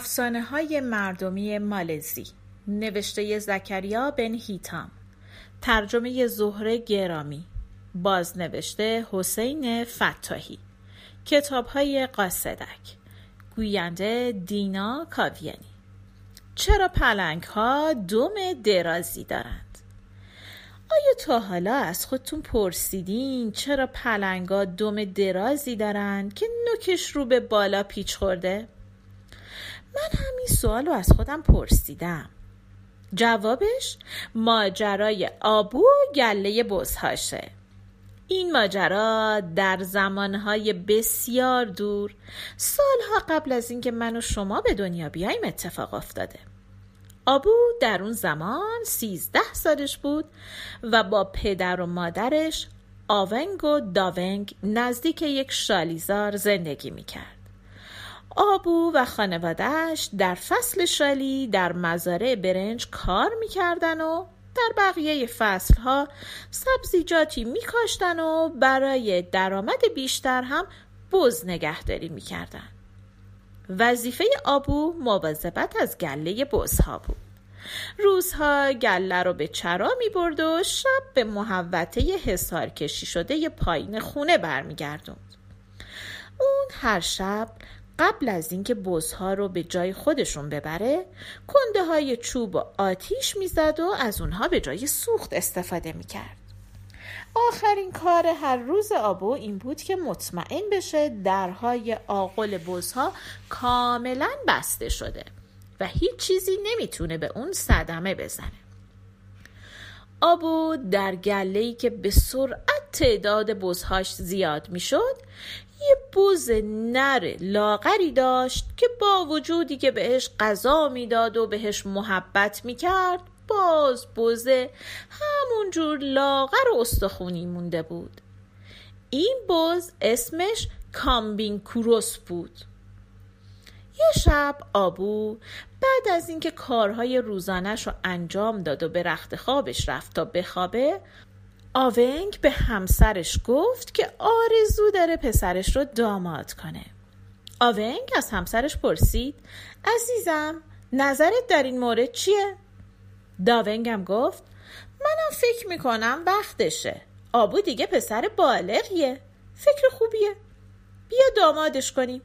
افسانه های مردمی مالزی نوشته زکریا بن هیتام ترجمه زهره گرامی بازنوشته حسین فتاحی کتاب های قاصدک گوینده دینا کاویانی چرا پلنگ ها دوم درازی دارند؟ آیا تا حالا از خودتون پرسیدین چرا پلنگا دوم درازی دارند که نوکش رو به بالا پیچ خورده؟ من همین سوال رو از خودم پرسیدم. جوابش ماجرای آبو گله بزهاشه. این ماجرا در زمانهای بسیار دور سالها قبل از اینکه من و شما به دنیا بیایم اتفاق افتاده. آبو در اون زمان سیزده سالش بود و با پدر و مادرش آونگ و داونگ نزدیک یک شالیزار زندگی می‌کرد. آبو و خانوادهش در فصل شالی در مزارع برنج کار می‌کردن و در بقیه فصلها سبزیجاتی میکاشتن و برای درآمد بیشتر هم بز نگهداری می‌کردن. وظیفه آبو مواظبت از گله بزها بود. روزها گله رو به چرا می برد و شب به محوطه حسار کشی شده پایین خونه برمیگردوند. اون هر شب قبل از اینکه بزها رو به جای خودشون ببره کنده های چوب و آتیش می‌زد و از اونها به جای سوخت استفاده می‌کرد. آخرین کار هر روز آبو این بود که مطمئن بشه درهای آقل بزها کاملا بسته شده و هیچ چیزی نمی‌تونه به اون صدمه بزنه. آبو در گلهی که به سرعت تعداد بزهاش زیاد می‌شد یه بز نر لاغری داشت که با وجودی که بهش غذا می‌داد و بهش محبت می‌کرد باز بزه همونجور لاغر و استخونی مونده بود. این بز اسمش کامبین کوروس بود. یه شب آبو بعد از اینکه کارهای روزانش رو انجام داد و به رخت خوابش رفت تا بخوابه آونگ به همسرش گفت که آرزو داره پسرش رو داماد کنه. آونگ از همسرش پرسید عزیزم نظرت در این مورد چیه؟ داونگم گفت منم فکر می‌کنم وقتشه. آبو دیگه پسر بالغیه. فکر خوبیه. بیا دامادش کنیم.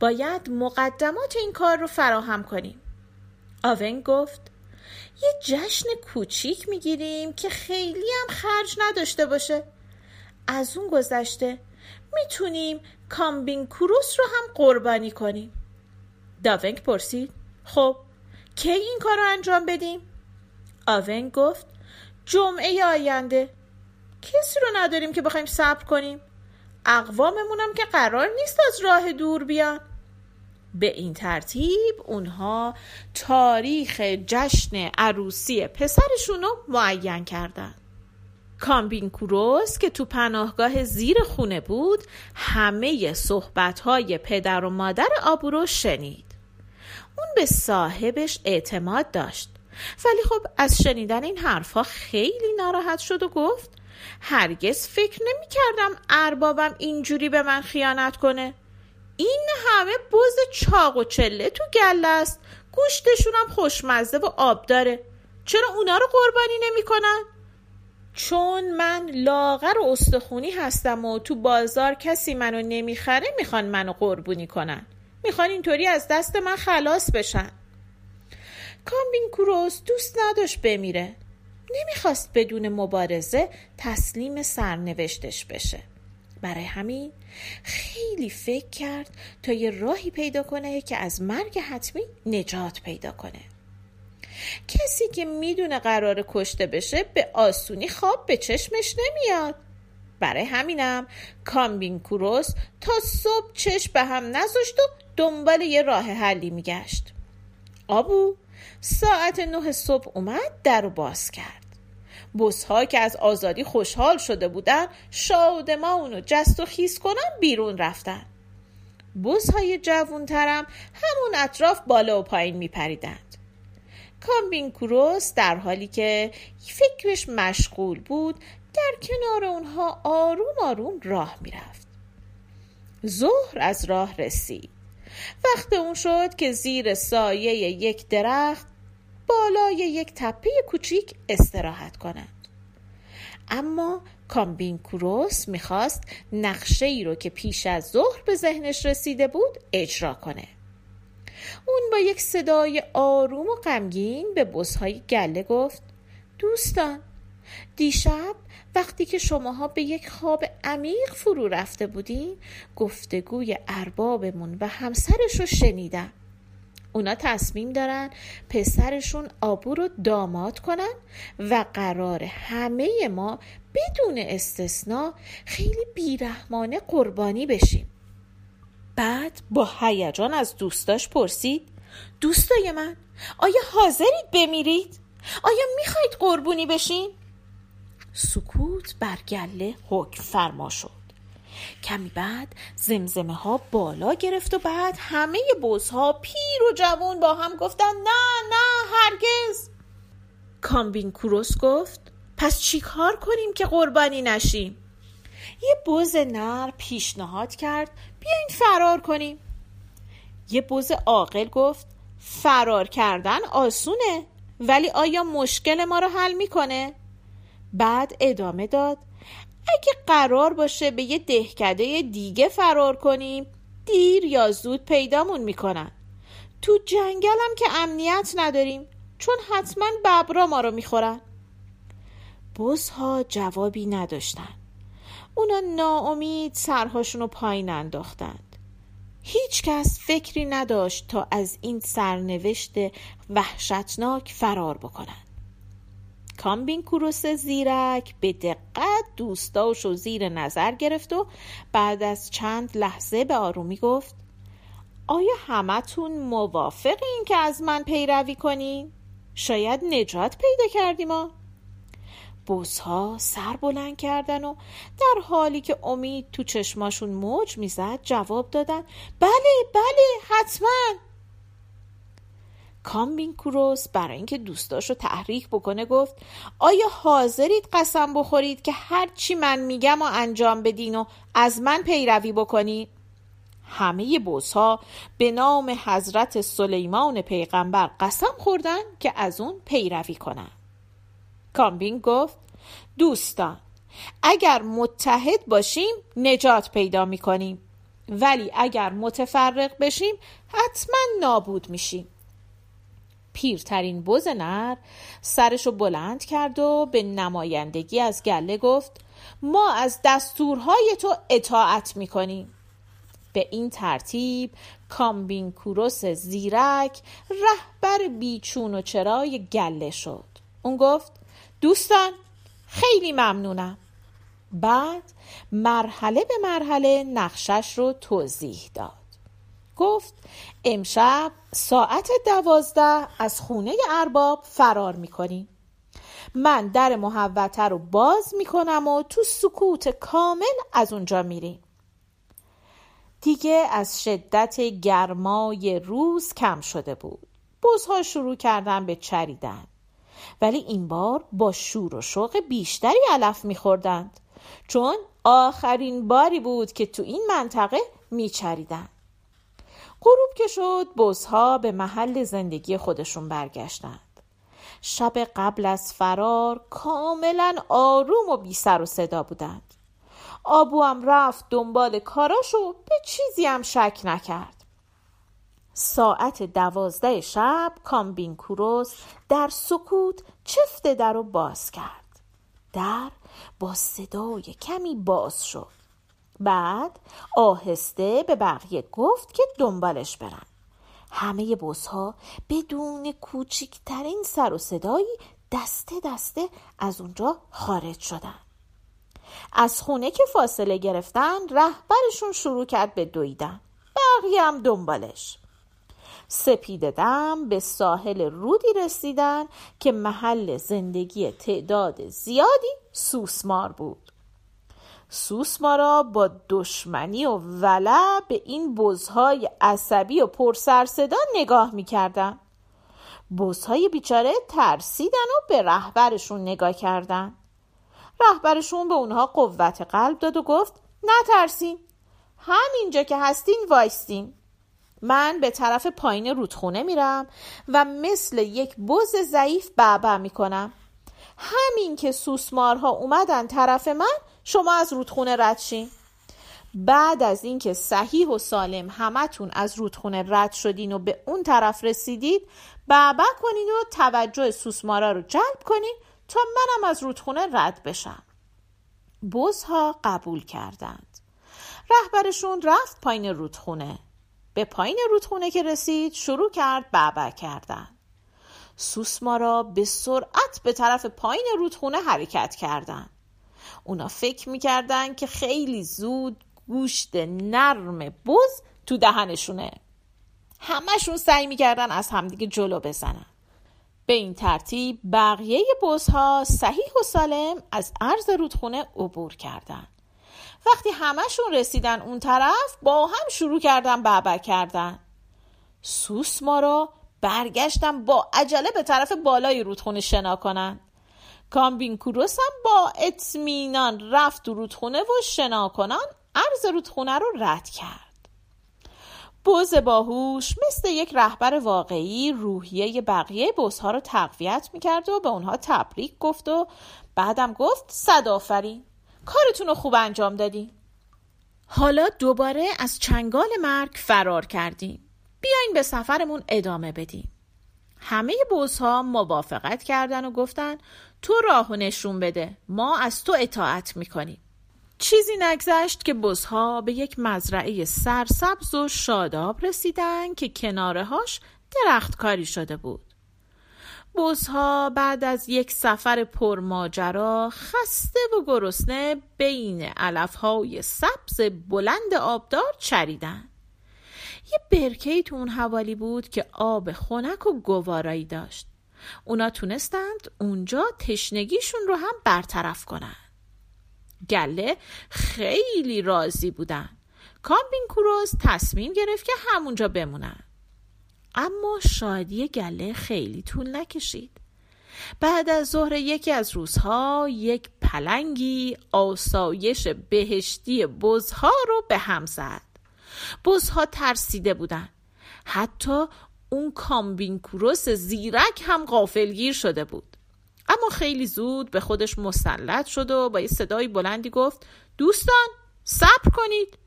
باید مقدمات این کار رو فراهم کنیم. آونگ گفت یه جشن کوچیک می‌گیریم که خیلی هم خرج نداشته باشه. از اون گذشته می‌تونیم کامبین کروس رو هم قربانی کنیم. داونگ پرسید. خب کی این کار رو انجام بدیم؟ آونگ گفت جمعه آینده. کسی رو نداریم که بخوایم صبر کنیم. اقواممونم که قرار نیست از راه دور بیان. به این ترتیب اونها تاریخ جشن عروسی پسرشون رو معین کردن. کامبین کوروس که تو پناهگاه زیر خونه بود همه صحبتهای پدر و مادر آبو رو شنید. اون به صاحبش اعتماد داشت. ولی خب از شنیدن این حرفها خیلی ناراحت شد و گفت هرگز فکر نمی کردم اربابم اینجوری به من خیانت کنه. این همه بز چاق و چله تو گله است. گوشتشون هم خوشمزه و آب داره. چرا اونا رو قربانی نمی‌کنن؟ چون من لاغر و استخونی هستم و تو بازار کسی منو نمی‌خره می‌خوان منو قربونی کنن. می‌خوان اینطوری از دست من خلاص بشن. کامبین کروس دوست نداشت بمیره. نمی‌خواست بدون مبارزه تسلیم سرنوشتش بشه. برای همین خیلی فکر کرد تا یه راهی پیدا کنه که از مرگ حتمی نجات پیدا کنه. کسی که می‌دونه قرار کشته بشه به آسونی خواب به چشمش نمیاد. برای همینم کامبین کوروس تا صبح چشم به هم نذاشت و دنبال یه راه حلی میگشت. آبو ساعت نه صبح اومد در و باز کرد. بزها که از آزادی خوشحال شده بودن شادمان و جست و خیز کنن بیرون رفتن. بزهای جوونترم همون اطراف بالا و پایین میپریدند. کامبین کروس در حالی که فکرش مشغول بود در کنار اونها آروم آروم راه می‌رفت. ظهر از راه رسید. وقت اون شد که زیر سایه یک درخت بالای یک تپه کوچیک استراحت کنند. اما کامبین کوروس می‌خواست نقشه ای رو که پیش از ظهر به ذهنش رسیده بود اجرا کنه. اون با یک صدای آروم و غمگین به بزهای گله گفت دوستان دیشب وقتی که شماها به یک خواب عمیق فرو رفته بودین گفتگوی اربابمون و همسرش رو شنیدم. اونا تصمیم دارن پسرشون آبو رو داماد کنن و قرار همه ما بدون استثنا خیلی بیرحمانه قربانی بشیم بعد با هیجان از دوستاش پرسید دوستای من آیا حاضرید بمیرید؟ آیا می‌خواید قربونی بشین؟ سکوت بر گله حکم فرما شد کمی بعد زمزمه ها بالا گرفت و بعد همه بزها پیر و جوان با هم گفتن نه نه هرگز. کامبین کوروس گفت پس چی کار کنیم که قربانی نشیم؟ یه بز نر پیشنهاد کرد بیاین فرار کنیم. یه بز عاقل گفت فرار کردن آسونه ولی آیا مشکل ما رو حل می‌کنه؟ بعد ادامه داد اگه قرار باشه به یه دهکده دیگه فرار کنیم دیر یا زود پیدامون می‌کنن. تو جنگلم که امنیت نداریم چون حتما ببرا ما رو می‌خورن. بزها جوابی نداشتن. اونا ناامید سرهاشون رو پایین انداختند. هیچ کس فکری نداشت تا از این سرنوشت وحشتناک فرار بکنن. کامبین کوروس زیرک به دقت دوستاش و زیر نظر گرفت و بعد از چند لحظه به آرومی گفت آیا همتون موافق این که از من پیروی کنین؟ شاید نجات پیدا کردیم ما؟ بزها سر بلند کردن و در حالی که امید تو چشماشون موج می‌زد جواب دادن بله بله حتما کامبین کروس برای اینکه دوستاش رو تحریک بکنه گفت آیا حاضرید قسم بخورید که هرچی من میگم و انجام بدین و از من پیروی بکنید؟ همه بزها به نام حضرت سلیمان پیغمبر قسم خوردن که از اون پیروی کنن. کامبین گفت دوستان اگر متحد باشیم نجات پیدا می‌کنیم ولی اگر متفرق بشیم حتما نابود میشیم. پیرترین بز نر سرشو بلند کرد و به نمایندگی از گله گفت ما از دستورهای تو اطاعت می‌کنیم. به این ترتیب کامبین کوروس زیرک رهبر بیچون و چرای گله شد. اون گفت دوستان خیلی ممنونم. بعد مرحله به مرحله نقشش رو توضیح داد. گفت امشب ساعت دوازده از خونه ارباب فرار می‌کنیم. من در محوطه رو باز می‌کنم و تو سکوت کامل از اونجا میریم. دیگه از شدت گرمای روز کم شده بود. بزها شروع کردن به چریدن. ولی این بار با شور و شوق بیشتری علف میخوردند. چون آخرین باری بود که تو این منطقه میچریدند غروب که شد بزها به محل زندگی خودشون برگشتند. شب قبل از فرار کاملا آروم و بی سر و صدا بودند. آبو هم رفت دنبال کاراش و به چیزی هم شک نکرد. ساعت دوازده شب کامبین کوروس در سکوت چفت در رو باز کرد. در با صدای کمی باز شد. بعد آهسته به بقیه گفت که دنبالش برن همه بزها بدون کوچکترین سر و صدایی دسته دسته از اونجا خارج شدن. از خونه که فاصله گرفتن رهبرشون شروع کرد به دویدن. بقیه هم دنبالش. سپید دم به ساحل رودی رسیدن که محل زندگی تعداد زیادی سوسمار بود. سوسمارا با دشمنی و ولع به این بزهای عصبی و پرسرصدا نگاه می‌کردن. بزهای بیچاره ترسیدن و به رهبرشون نگاه کردن. رهبرشون به اونها قوت قلب داد و گفت نترسین همینجا که هستین وایستین. من به طرف پایین رودخونه میرم و مثل یک بز ضعیف بعبع می‌کنم. همین که سوسمارها اومدن طرف من شما از رودخونه رد شین. بعد از اینکه صحیح و سالم همتون از رودخونه رد شدین و به اون طرف رسیدید بعبع کنید و توجه سوسمارا رو جلب کنید تا منم از رودخونه رد بشم. بزها قبول کردند. رهبرشون رفت پایین رودخونه. به پایین رودخونه که رسید شروع کرد بعبع کردن. سوسمارا به سرعت به طرف پایین رودخونه حرکت کردند. اونا فکر می‌کردن که خیلی زود گوشت نرم بز تو دهنشونه. همشون سعی می‌کردن از همدیگه جلو بزنن. به این ترتیب بقیه بزها صحیح و سالم از عرض رودخونه عبور کردن. وقتی همشون رسیدن اون طرف با هم شروع کردن بعبع کردن. سوس ما را برگشتن با عجله به طرف بالای رودخونه شنا کنن. کامبین کوروس هم با اطمینان رفت رودخونه و شنا کنان عرض رودخونه رو رد کرد. بوز باهوش مثل یک رهبر واقعی روحیه بقیه بزها رو تقویت می‌کرد و به اونها تبریک گفت و بعدم گفت صد آفرین کارتون رو خوب انجام دادین. حالا دوباره از چنگال مرگ فرار کردیم بیاین به سفرمون ادامه بدیم همه بزها موافقت کردن و گفتن تو راه نشون بده ما از تو اطاعت می‌کنیم چیزی نگذشت که بزها به یک مزرعه سرسبز و شاداب رسیدن که کنارهاش درختکاری شده بود. بزها بعد از یک سفر پرماجرا خسته و گرسنه بین علفهای سبز بلند آبدار چریدن. یه برکه تو اون حوالی بود که آب خنک و گوارایی داشت. اونا تونستند اونجا تشنگیشون رو هم برطرف کنن. گله خیلی راضی بودن کامبین کوروس تصمیم گرفت که همونجا بمونن اما شادی گله خیلی طول نکشید بعد از ظهر یکی از روزها یک پلنگی آسایش بهشتی بزها رو به هم زد بزها ترسیده بودن. حتی اون کامبین کوروس زیرک هم غافلگیر شده بود. اما خیلی زود به خودش مسلط شد و با یه صدای بلندی گفت دوستان صبر کنید.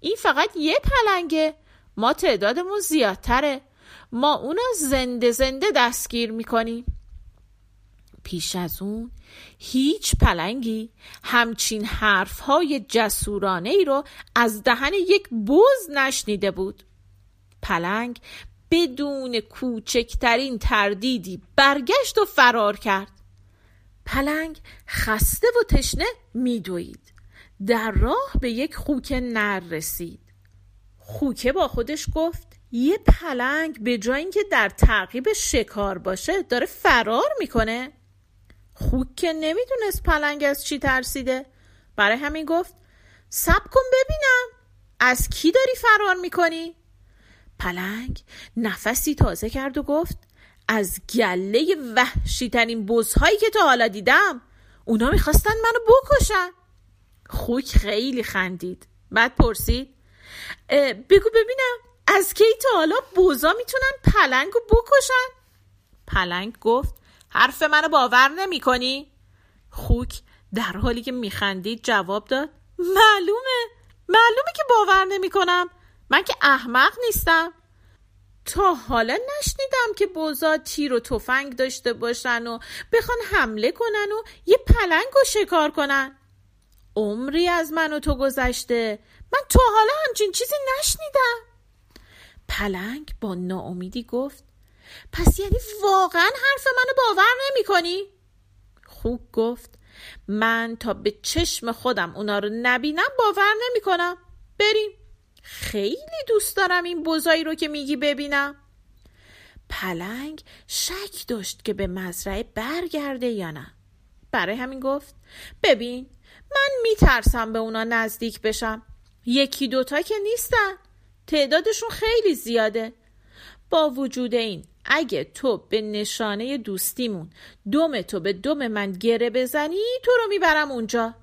این فقط یه پلنگه. ما تعدادمون زیادتره. ما اونا زنده زنده دستگیر می‌کنیم. پیش از اون هیچ پلنگی همچین حرفهای جسورانه ای رو از دهن یک بز نشنیده بود. پلنگ بدون کوچکترین تردیدی برگشت و فرار کرد. پلنگ خسته و تشنه میدوید. در راه به یک خوک نر رسید. خوکه با خودش گفت یه پلنگ به جای اینکه در تعقیب شکار باشه داره فرار می‌کنه. خوک که نمی‌دونست پلنگ از چی ترسیده. برای همین گفت سب کن ببینم. از کی داری فرار می‌کنی؟ پلنگ نفسی تازه کرد و گفت از گله وحشیترین بزهایی که تا حالا دیدم. اونا می‌خواستن منو بکشن. خوک خیلی خندید. بعد پرسید بگو ببینم از کی تا حالا بوزا می‌تونن پلنگ رو بکشن؟ پلنگ گفت حرف منو باور نمی کنی؟ خوک در حالی که میخندید جواب داد معلومه معلومه که باور نمی کنم من که احمق نیستم. تا حالا نشنیدم که بوزا تیر و تفنگ داشته باشن و بخوان حمله کنن و یه پلنگ رو شکار کنن. عمری از من و تو گذشته. من تا حالا همچین چیزی نشنیدم. پلنگ با ناامیدی گفت پس یعنی واقعا حرف منو باور نمی کنی؟ خوک گفت. من تا به چشم خودم اونا رو نبینم باور نمی کنم بریم. خیلی دوست دارم این بزایی رو که میگی ببینم. پلنگ شک داشت که به مزرعه برگرده یا نه. برای همین گفت ببین من میترسم به اونا نزدیک بشم. یکی دوتا که نیستن. تعدادشون خیلی زیاده. با وجود این اگه تو به نشانه دوستیمون دم تو به دم من گره بزنی تو رو می‌برم اونجا.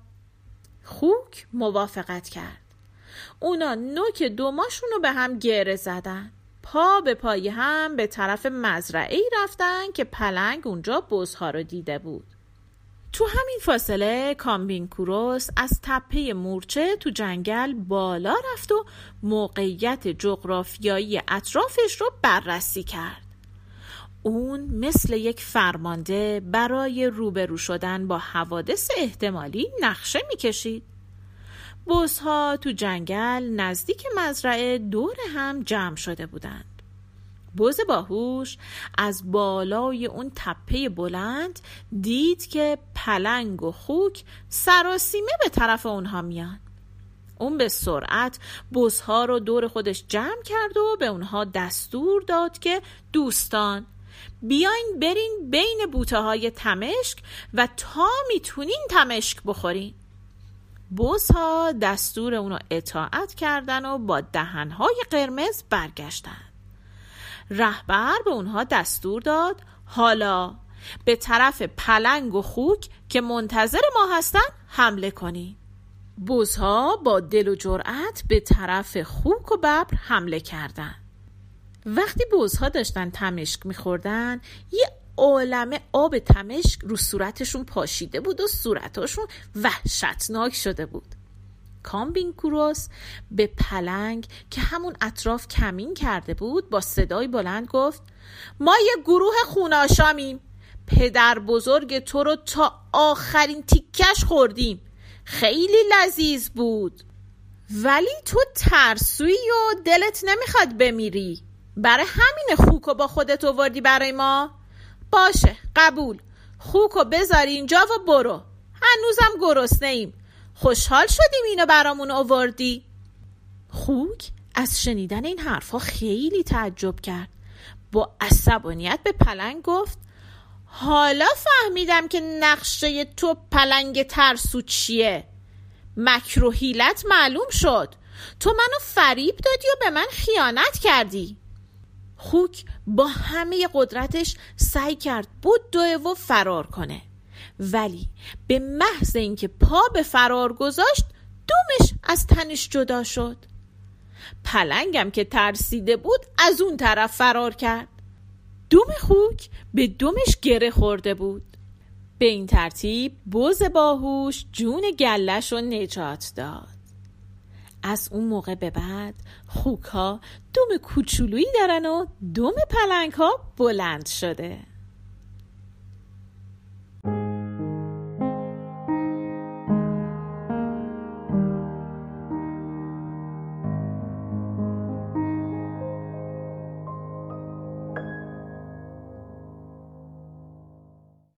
خوک موافقت کرد. اونا نوک دوماشون رو به هم گره زدن. پا به پای هم به طرف مزرعه ای رفتن که پلنگ اونجا بزها رو دیده بود. تو همین فاصله کامبین کوروس از تپه مورچه تو جنگل بالا رفت و موقعیت جغرافیایی اطرافش رو بررسی کرد. اون مثل یک فرمانده برای روبرو شدن با حوادث احتمالی نقشه می‌کشید. بزها تو جنگل نزدیک مزرعه دور هم جمع شده بودند. بز باهوش از بالای اون تپه بلند دید که پلنگ و خوک سراسیمه به طرف اونها میان. اون به سرعت بزها رو دور خودش جمع کرد و به اونها دستور داد که دوستان بیاین برین بین بوته های تمشک و تا می‌تونین تمشک بخورین. بزها دستور اونو اطاعت کردن و با دهنهای قرمز برگشتن. رهبر به اونها دستور داد حالا به طرف پلنگ و خوک که منتظر ما هستن حمله کنی بزها با دل و جرأت به طرف خوک و ببر حمله کردند. وقتی بزها داشتن تمشک میخوردن یه عالمه آب تمشک رو صورتشون پاشیده بود و صورتاشون وحشتناک شده بود. کامبین کوروس به پلنگ که همون اطراف کمین کرده بود با صدای بلند گفت ما یه گروه خوناشامیم. پدر بزرگ تو رو تا آخرین تیکش خوردیم. خیلی لذیذ بود. ولی تو ترسوی و دلت نمی‌خواد بمیری. برای همین خوکو با خودت آوردی برای ما؟ باشه قبول. خوکو بذار اینجا و برو. هنوزم گرسنه ایم. خوشحال شدیم اینو برامون آوردی. خوک از شنیدن این حرفها خیلی تعجب کرد. با عصبانیت به پلنگ گفت حالا فهمیدم که نقشه تو پلنگ ترسو چیه. مکر و حیلت معلوم شد. تو منو فریب دادی و به من خیانت کردی. خوک با همه قدرتش سعی کرد بود دوه و فرار کنه. ولی به محض اینکه پا به فرار گذاشت دومش از تنش جدا شد. پلنگم که ترسیده بود از اون طرف فرار کرد. دوم خوک به دومش گره خورده بود. به این ترتیب بز باهوش جون گلش رو نجات داد. از اون موقع به بعد خوک ها دوم کوچولویی دارن و دوم پلنگ ها بلند شده.